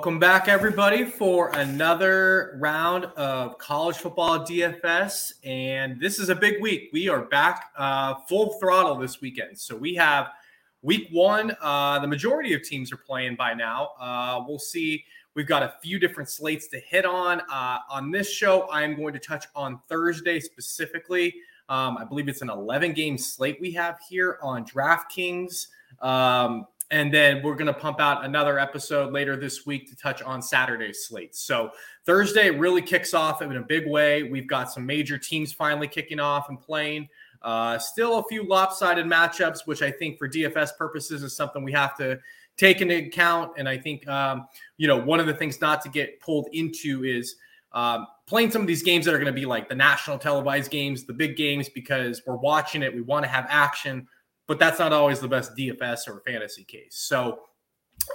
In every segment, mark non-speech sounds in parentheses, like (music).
Welcome back, everybody, for another round of college football DFS. And this is a big week. We are back uh, full throttle this weekend. So we have week one. Uh, the majority of teams are playing by now. Uh, we'll see. We've got a few different slates to hit on. Uh, on this show, I am going to touch on Thursday specifically. Um, I believe it's an 11 game slate we have here on DraftKings. Um, and then we're going to pump out another episode later this week to touch on Saturday's slate. So Thursday really kicks off in a big way. We've got some major teams finally kicking off and playing. Uh, still a few lopsided matchups, which I think for DFS purposes is something we have to take into account. And I think, um, you know, one of the things not to get pulled into is um, playing some of these games that are going to be like the national televised games, the big games, because we're watching it. We want to have action but that's not always the best DFS or fantasy case. So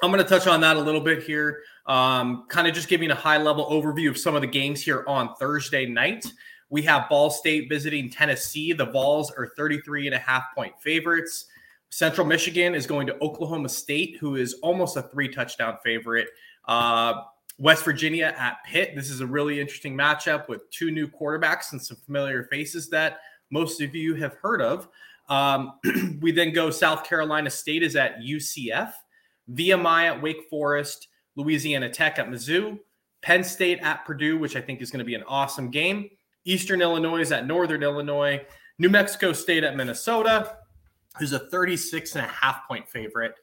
I'm going to touch on that a little bit here, um, kind of just giving a high level overview of some of the games here on Thursday night. We have Ball State visiting Tennessee. The Vols are 33 and a half point favorites. Central Michigan is going to Oklahoma State, who is almost a three touchdown favorite. Uh, West Virginia at Pitt. This is a really interesting matchup with two new quarterbacks and some familiar faces that most of you have heard of. Um, (clears throat) we then go South Carolina State is at UCF, VMI at Wake Forest, Louisiana Tech at Mizzou, Penn State at Purdue, which I think is going to be an awesome game. Eastern Illinois is at Northern Illinois, New Mexico State at Minnesota, who's a 36 and a half point favorite.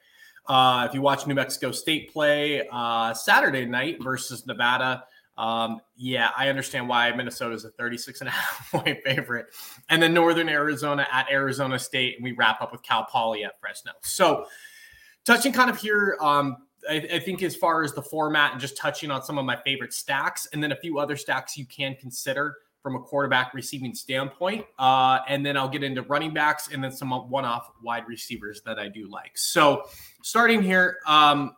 Uh, if you watch New Mexico State play uh, Saturday night versus Nevada, um, yeah, I understand why Minnesota is a 36 and a (laughs) half point favorite. And then Northern Arizona at Arizona State. And we wrap up with Cal Poly at Fresno. So, touching kind of here, um, I, I, think as far as the format and just touching on some of my favorite stacks, and then a few other stacks you can consider from a quarterback receiving standpoint. Uh, and then I'll get into running backs and then some one off wide receivers that I do like. So, starting here, um,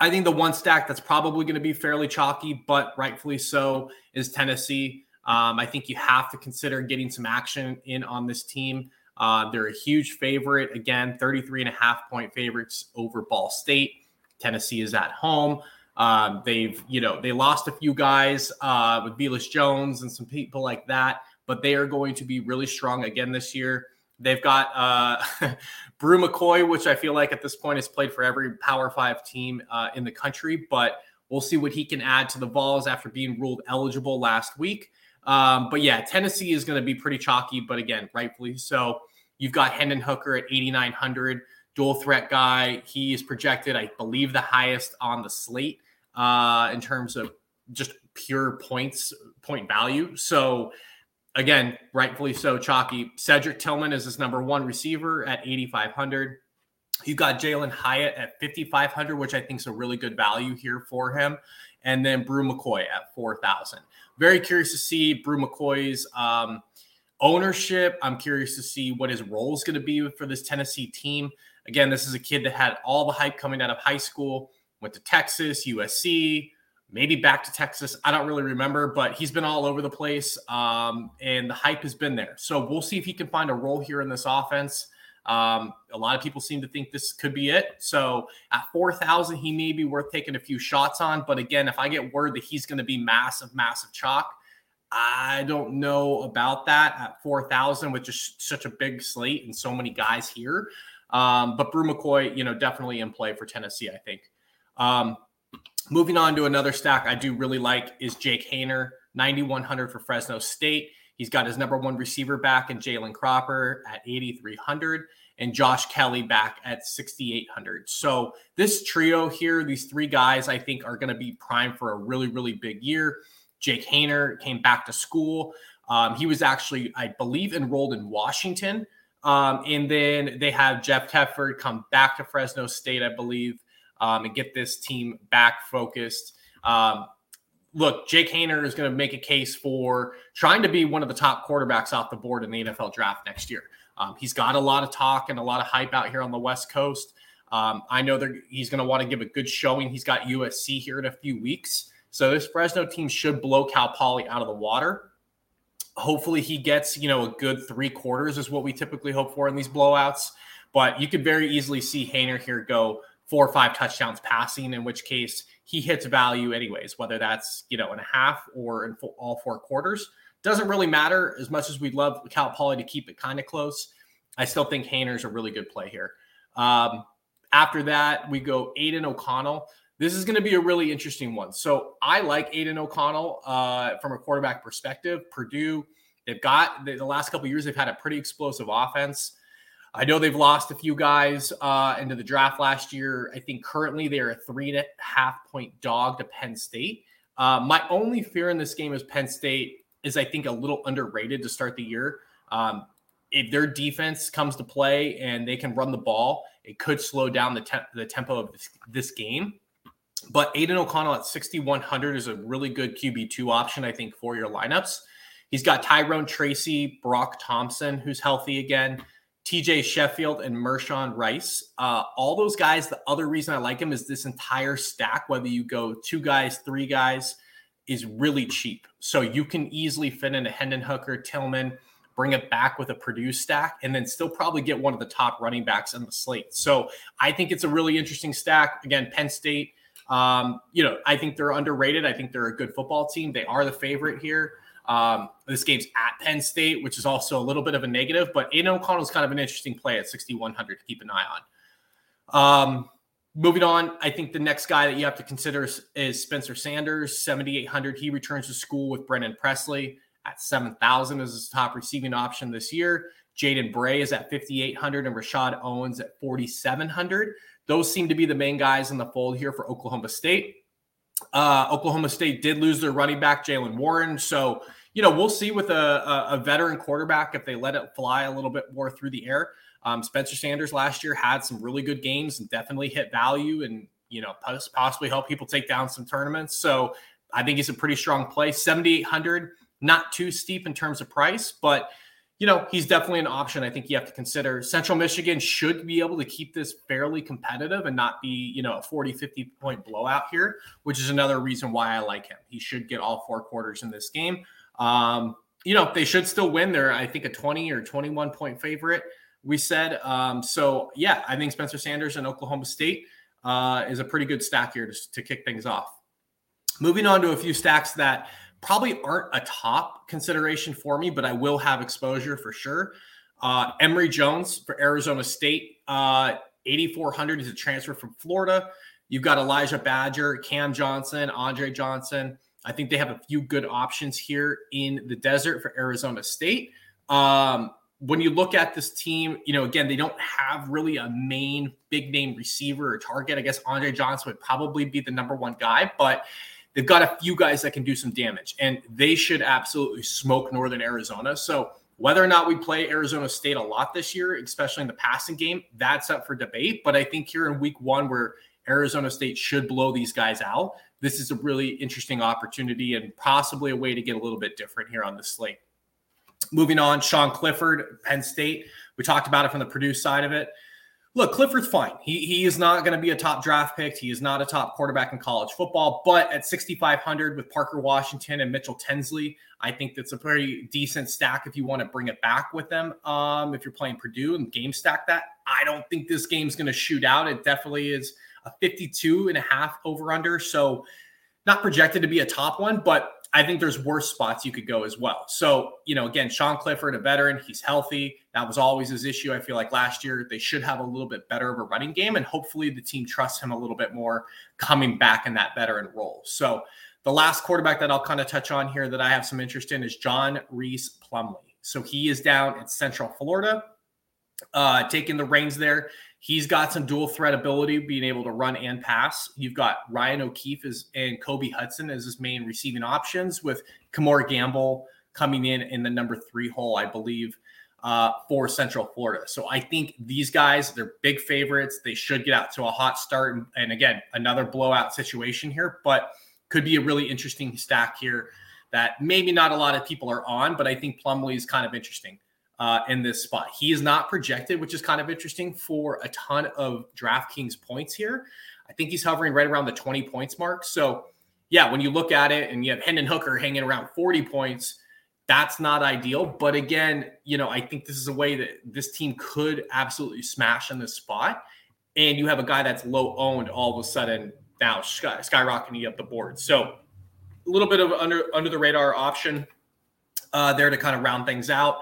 I think the one stack that's probably going to be fairly chalky, but rightfully so, is Tennessee. Um, I think you have to consider getting some action in on this team. Uh, they're a huge favorite. Again, 33 and a half point favorites over Ball State. Tennessee is at home. Um, they've, you know, they lost a few guys uh, with Velus Jones and some people like that, but they are going to be really strong again this year. They've got uh, (laughs) Bru McCoy, which I feel like at this point has played for every Power Five team uh, in the country, but we'll see what he can add to the Vols after being ruled eligible last week. Um, but yeah, Tennessee is going to be pretty chalky, but again, rightfully so. You've got Hendon Hooker at 8,900, dual threat guy. He is projected, I believe, the highest on the slate uh, in terms of just pure points, point value. So again, rightfully so, chalky. Cedric Tillman is his number one receiver at 8,500. You've got Jalin Hyatt at 5,500, which I think is a really good value here for him. And then Bru McCoy at 4,000. Very curious to see Bru McCoy's um, ownership. I'm curious to see what his role is going to be for this Tennessee team. Again, this is a kid that had all the hype coming out of high school, went to Texas, USC, maybe back to Texas. I don't really remember, but he's been all over the place, um, and the hype has been there. So we'll see if he can find a role here in this offense. Um, a lot of people seem to think this could be it. So at 4,000, he may be worth taking a few shots on. But again, if I get word that he's going to be massive, massive chalk, I don't know about that at 4,000 with just such a big slate and so many guys here. Um, but Bru McCoy, you know, definitely in play for Tennessee, I think. Um, Moving on to another stack I do really like is Jake Haener, 9,100 for Fresno State. He's got his number one receiver back in Jalen Cropper at 8,300 and Josh Kelly back at 6,800. So this trio here, these three guys, I think are going to be primed for a really, really big year. Jake Haener came back to school. Um, he was actually, I believe, enrolled in Washington. Um, and then they have Jeff Tedford come back to Fresno State, I believe um, and get this team back focused. Um, look, Jake Haener is going to make a case for trying to be one of the top quarterbacks off the board in the NFL draft next year. Um, he's got a lot of talk and a lot of hype out here on the West Coast. Um, I know he's going to want to give a good showing. He's got USC here in a few weeks. So this Fresno team should blow Cal Poly out of the water. Hopefully he gets, you know, a good three quarters is what we typically hope for in these blowouts. But you could very easily see Haener here go four or five touchdowns passing, in which case he hits value anyways, whether that's, you know, in a half or in all four quarters. Doesn't really matter as much as we'd love Cal Poly to keep it kind of close. I still think Haener's a really good play here. Um, after that, we go Aidan O'Connell. This is going to be a really interesting one. So I like Aidan O'Connell uh, from a quarterback perspective. Purdue, they've got the last couple years, they've had a pretty explosive offense. I know they've lost a few guys uh, into the draft last year. I think currently they're a three and a half point dog to Penn State. Uh, my only fear in this game is Penn State is, I think, a little underrated to start the year. Um, if their defense comes to play and they can run the ball, it could slow down the, the tempo of this, this game. But Aidan O'Connell at 6,100 is a really good QB2 option, I think, for your lineups. He's got Tyrone Tracy, Broc Thompson, who's healthy again, TJ Sheffield, and Mershon Rice. Uh, all those guys, the other reason I like him is this entire stack, whether you go two guys, three guys, is really cheap. So you can easily fit in a Hendon Hooker, Tillman, bring it back with a Purdue stack, and then still probably get one of the top running backs on the slate. So I think it's a really interesting stack. Again, Penn State um, you know, I think they're underrated. I think they're a good football team. They are the favorite here. Um, this game's at Penn State, which is also a little bit of a negative, but Aidan O'Connell is kind of an interesting play at 6,100 to keep an eye on. Um, moving on, I think the next guy that you have to consider is, is Spencer Sanders, 7,800. He returns to school with Brennan Presley at 7,000 as his top receiving option this year. Jaden Bray is at 5,800 and Rashod Owens at 4,700. Those seem to be the main guys in the fold here for Oklahoma State. Uh, Oklahoma State did lose their running back, Jaylen Warren. So, you know, we'll see with a, a, veteran quarterback if they let it fly a little bit more through the air. Um, Spencer Sanders last year had some really good games and definitely hit value and, you know, possibly help people take down some tournaments. So I think he's a pretty strong play. 7,800, not too steep in terms of price, but – you know, he's definitely an option I think you have to consider. Central Michigan should be able to keep this fairly competitive and not be, you know, a 40, 50 point blowout here, which is another reason why I like him. He should get all four quarters in this game. Um, you know, they should still win. They're, I think, a 20 or 21 point favorite, we said. Um, so, yeah, I think Spencer Sanders and Oklahoma State uh, is a pretty good stack here to, to kick things off. Moving on to a few stacks that probably aren't a top consideration for me, but I will have exposure for sure. Uh, Emory Jones for Arizona State, uh, 8,400 is a transfer from Florida. You've got Elijah Badger, Cam Johnson, Andre Johnson. I think they have a few good options here in the desert for Arizona State. Um, when you look at this team, you know, again, they don't have really a main big name receiver or target. I guess Andre Johnson would probably be the number one guy, but they've got a few guys that can do some damage, and they should absolutely smoke Northern Arizona. So whether or not we play Arizona State a lot this year, especially in the passing game, that's up for debate. But I think here in week one, where Arizona State should blow these guys out, this is a really interesting opportunity and possibly a way to get a little bit different here on the slate. Moving on, Sean Clifford, Penn State. We talked about it from the Purdue side of it. Look, Clifford's fine. He, he is not going to be a top draft pick. He is not a top quarterback in college football. But at 6,500 with Parker Washington and Mitchell Tinsley, I think that's a pretty decent stack if you want to bring it back with them. Um, if you're playing Purdue and game stack that, I don't think this game's going to shoot out. It definitely is a 52 and a half over under. So not projected to be a top one, but I think there's worse spots you could go as well. So, you know, again, Sean Clifford, a veteran, he's healthy. That was always his issue. I feel like last year they should have a little bit better of a running game, and hopefully the team trusts him a little bit more coming back in that veteran role. So, the last quarterback that I'll kind of touch on here that I have some interest in is John Rhys Plumlee. So, he is down at Central Florida, uh, taking the reins there. He's got some dual threat ability, being able to run and pass. You've got Ryan O'Keefe as, and Kobe Hudson as his main receiving options, with Kemore Gamble coming in in the number three hole, I believe, uh, for Central Florida. So I think these guys, they're big favorites. They should get out to a hot start. And, and again, another blowout situation here, but could be a really interesting stack here that maybe not a lot of people are on, but I think Plumlee is kind of interesting uh, in this spot. He is not projected, which is kind of interesting for a ton of DraftKings points here. I think he's hovering right around the 20 points mark. So, yeah, when you look at it and you have Hendon Hooker hanging around 40 points, that's not ideal. But again, you know, I think this is a way that this team could absolutely smash in this spot. and you have a guy that's low owned all of a sudden now sky, skyrocketing up the board. So a little bit of under under the radar option uh, there to kind of round things out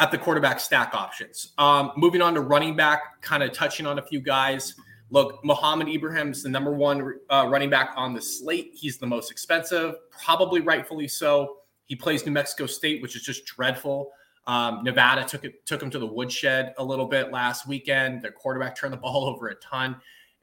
at the quarterback stack options. Um, moving on to running back, kind of touching on a few guys. Look, Mohamed Ibrahim is the number one uh, running back on the slate. He's the most expensive, probably rightfully so. He plays New Mexico State, which is just dreadful. Um, Nevada took it took him to the woodshed a little bit last weekend. Their quarterback turned the (laughs) ball over a ton,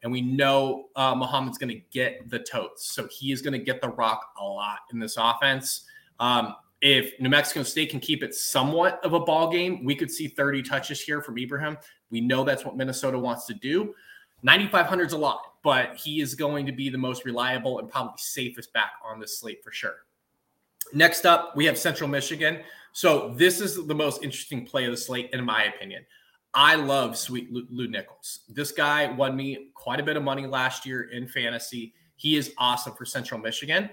and we know uh, Mohamed's going to get the totes, so he is going to get the rock a lot in this offense. Um, if New Mexico State can keep it somewhat of a ball game, we could see 30 touches here from Ibrahim. We know that's what Minnesota wants to do. 9,500 is a lot, but he is going to be the most reliable and probably safest back on this slate for sure. Next up, we have Central Michigan. So this is the most interesting play of the slate, in my opinion. I love Sweet Lew Nichols. This guy won me quite a bit of money last year in fantasy. He is awesome for Central Michigan,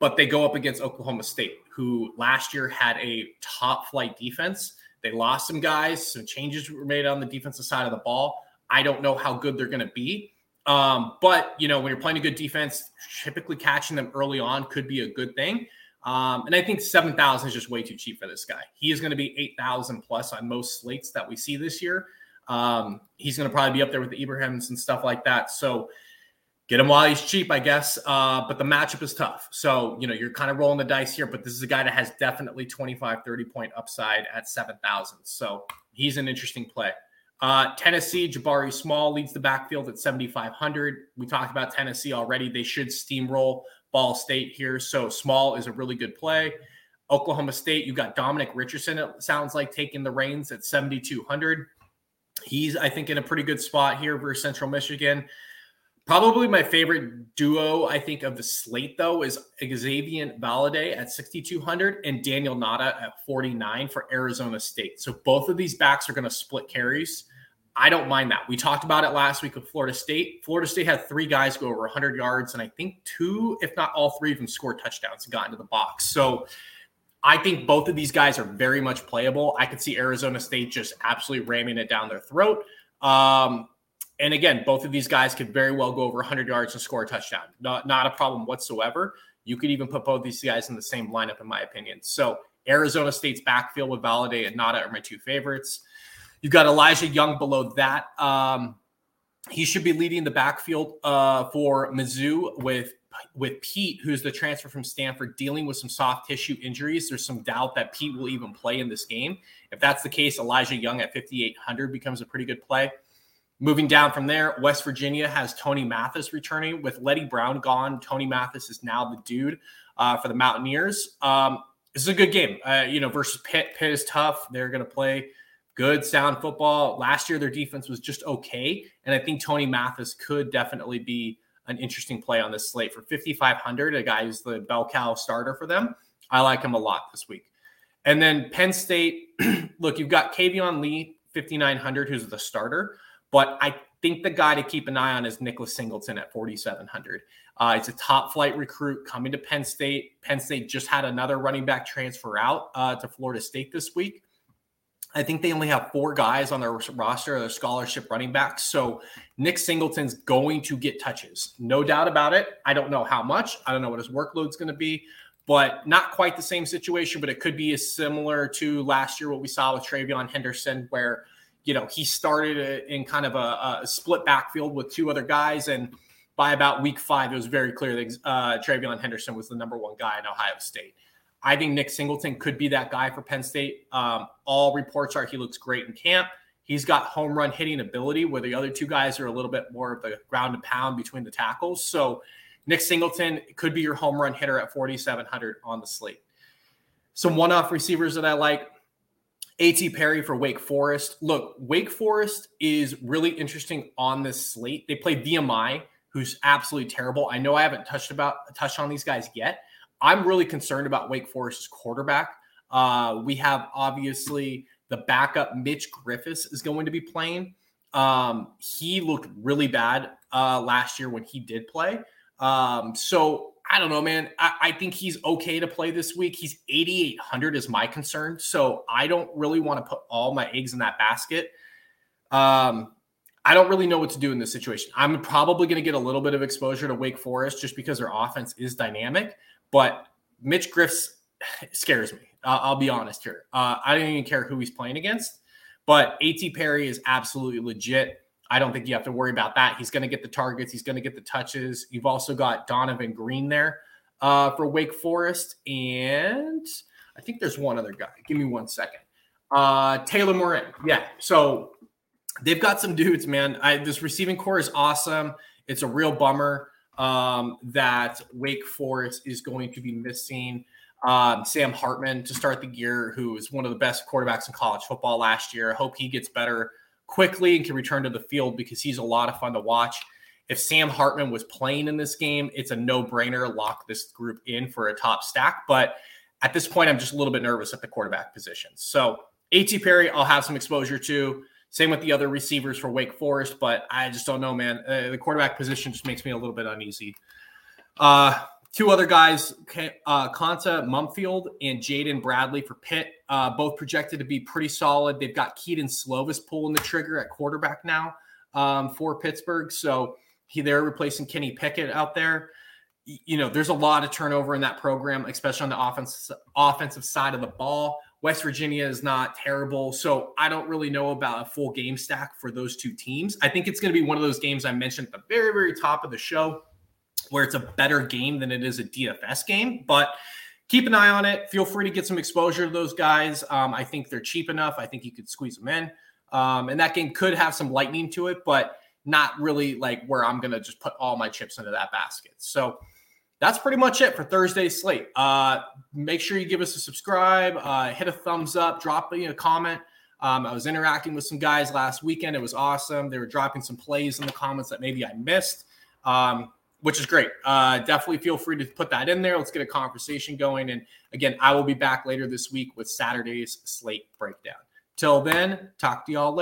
but they go up against Oklahoma State, who last year had a top flight defense. They lost some guys, some changes were made on the defensive side of the ball. I don't know how good they're going to be. Um, but you know, when you're playing a good defense, typically catching them early on could be a good thing. Um, and I think 7,000 is just way too cheap for this guy. He is going to be 8,000 plus on most slates that we see this year. Um, he's going to probably be up there with the Ibrahims and stuff like that. So get him while he's cheap, I guess. Uh, but the matchup is tough. So, you know, you're kind of rolling the dice here, but this is a guy that has definitely 25, 30 point upside at 7,000. So he's an interesting play. Uh, Tennessee, Jabari Small leads the backfield at 7,500. We talked about Tennessee already. They should steamroll Ball State here. So Small is a really good play. Oklahoma State, you got Dominic Richardson, it sounds like taking the reins at 7,200. He's, I think, in a pretty good spot here versus Central Michigan. Probably my favorite duo, I think, of the slate, though, is Xavier Valladay at 6,200 and Daniyel Ngata at 49 for Arizona State. So both of these backs are going to split carries. I don't mind that. We talked about it last week with Florida State. Florida State had three guys go over 100 yards, and I think two, if not all three of them, scored touchdowns and got into the box. So I think both of these guys are very much playable. I could see Arizona State just absolutely ramming it down their throat. Um, and again, both of these guys could very well go over 100 yards and score a touchdown. Not, not a problem whatsoever. You could even put both these guys in the same lineup, in my opinion. So Arizona State's backfield with Valladay and Ngata are my two favorites. You've got Elijah Young below that. Um, he should be leading the backfield uh, for Mizzou with with Peat, who's the transfer from Stanford, dealing with some soft tissue injuries. There's some doubt that Peat will even play in this game. If that's the case, Elijah Young at 5,800 becomes a pretty good play. Moving down from there, West Virginia has Tony Mathis returning. With Leddie Brown gone, Tony Mathis is now the dude uh, for the Mountaineers. Um, this is a good game. Uh, you know, versus Pitt. Pitt is tough. They're going to play good, sound football. Last year, their defense was just okay. And I think Tony Mathis could definitely be an interesting play on this slate for 5,500, a guy who's the bell cow starter for them. I like him a lot this week. And then Penn State, (clears throat) look, you've got Keyvone Lee, 5,900, who's the starter. But I think the guy to keep an eye on is Nicholas Singleton at 4,700. Uh, it's a top flight recruit coming to Penn State. Penn State just had another running back transfer out uh, to Florida State this week. I think they only have four guys on their roster, their scholarship running backs. So Nick Singleton's going to get touches, no doubt about it. I don't know how much. I don't know what his workload's going to be, but not quite the same situation. But it could be as similar to last year what we saw with TreVeyon Henderson, where you know, he started in kind of a, a, split backfield with two other guys. And by about week five, it was very clear that uh, TreVeyon Henderson was the number one guy in Ohio State. I think Nick Singleton could be that guy for Penn State. Um, all reports are he looks great in camp. He's got home run hitting ability, where the other two guys are a little bit more of the ground and pound between the tackles. So Nick Singleton could be your home run hitter at 4,700 on the slate. Some one off receivers that I like. A.T. Perry for Wake Forest. Look, Wake Forest is really interesting on this slate. They play VMI, who's absolutely terrible. I know I haven't touched about touched on these guys yet. I'm really concerned about Wake Forest's quarterback. Uh, we have obviously the backup Mitch Griffis is going to be playing. Um, he looked really bad uh, last year when he did play. Um, so I don't know, man. I, I, think he's okay to play this week. He's 8,800 is my concern. So I don't really want to put all my eggs in that basket. Um, I don't really know what to do in this situation. I'm probably going to get a little bit of exposure to Wake Forest just because their offense is dynamic, but Mitch Griff's (sighs) scares me. Uh, I'll be honest here. Uh, I don't even care who he's playing against, but A.T. Perry is absolutely legit. I don't think you have to worry about that. He's going to get the targets. He's going to get the touches. You've also got Donavon Greene there uh, for Wake Forest, and I think there's one other guy. Give me one second. Uh, Taylor Morin. Yeah. So they've got some dudes, man. I, this receiving core is awesome. It's a real bummer um, that Wake Forest is going to be missing um, Sam Hartman to start the year, who is one of the best quarterbacks in college football last year. I hope he gets better quickly and can return to the field because he's a lot of fun to watch. If Sam Hartman was playing in this game, it's a no brainer. Lock this group in for a top stack. But at this point, I'm just a little bit nervous at the quarterback position. So, A.T. Perry, I'll have some exposure to. Same with the other receivers for Wake Forest, but I just don't know, man. Uh, the quarterback position just makes me a little bit uneasy. Uh, two other guys, uh, Konata Mumpfield and Jaden Bradley for Pitt, uh, both projected to be pretty solid. They've got Kedon Slovis pulling the trigger at quarterback now um, for Pittsburgh. So he, they're replacing Kenny Pickett out there. You know, there's a lot of turnover in that program, especially on the offense, offensive side of the ball. West Virginia is not terrible. So I don't really know about a full game stack for those two teams. I think it's going to be one of those games I mentioned at the very, very top of the show where it's a better game than it is a DFS game. But keep an eye on it. Feel free to get some exposure to those guys. Um, I think they're cheap enough. I think you could squeeze them in. Um, and that game could have some lightning to it, but not really like where I'm going to just put all my chips into that basket. So, that's pretty much it for Thursday's slate. Uh, make sure you give us a subscribe, uh, hit a thumbs up, drop me a comment. Um, I was interacting with some guys last weekend. It was awesome. They were dropping some plays in the comments that maybe I missed, um, which is great. Uh, definitely feel free to put that in there. Let's get a conversation going. And again, I will be back later this week with Saturday's slate breakdown. Till then, talk to y'all later.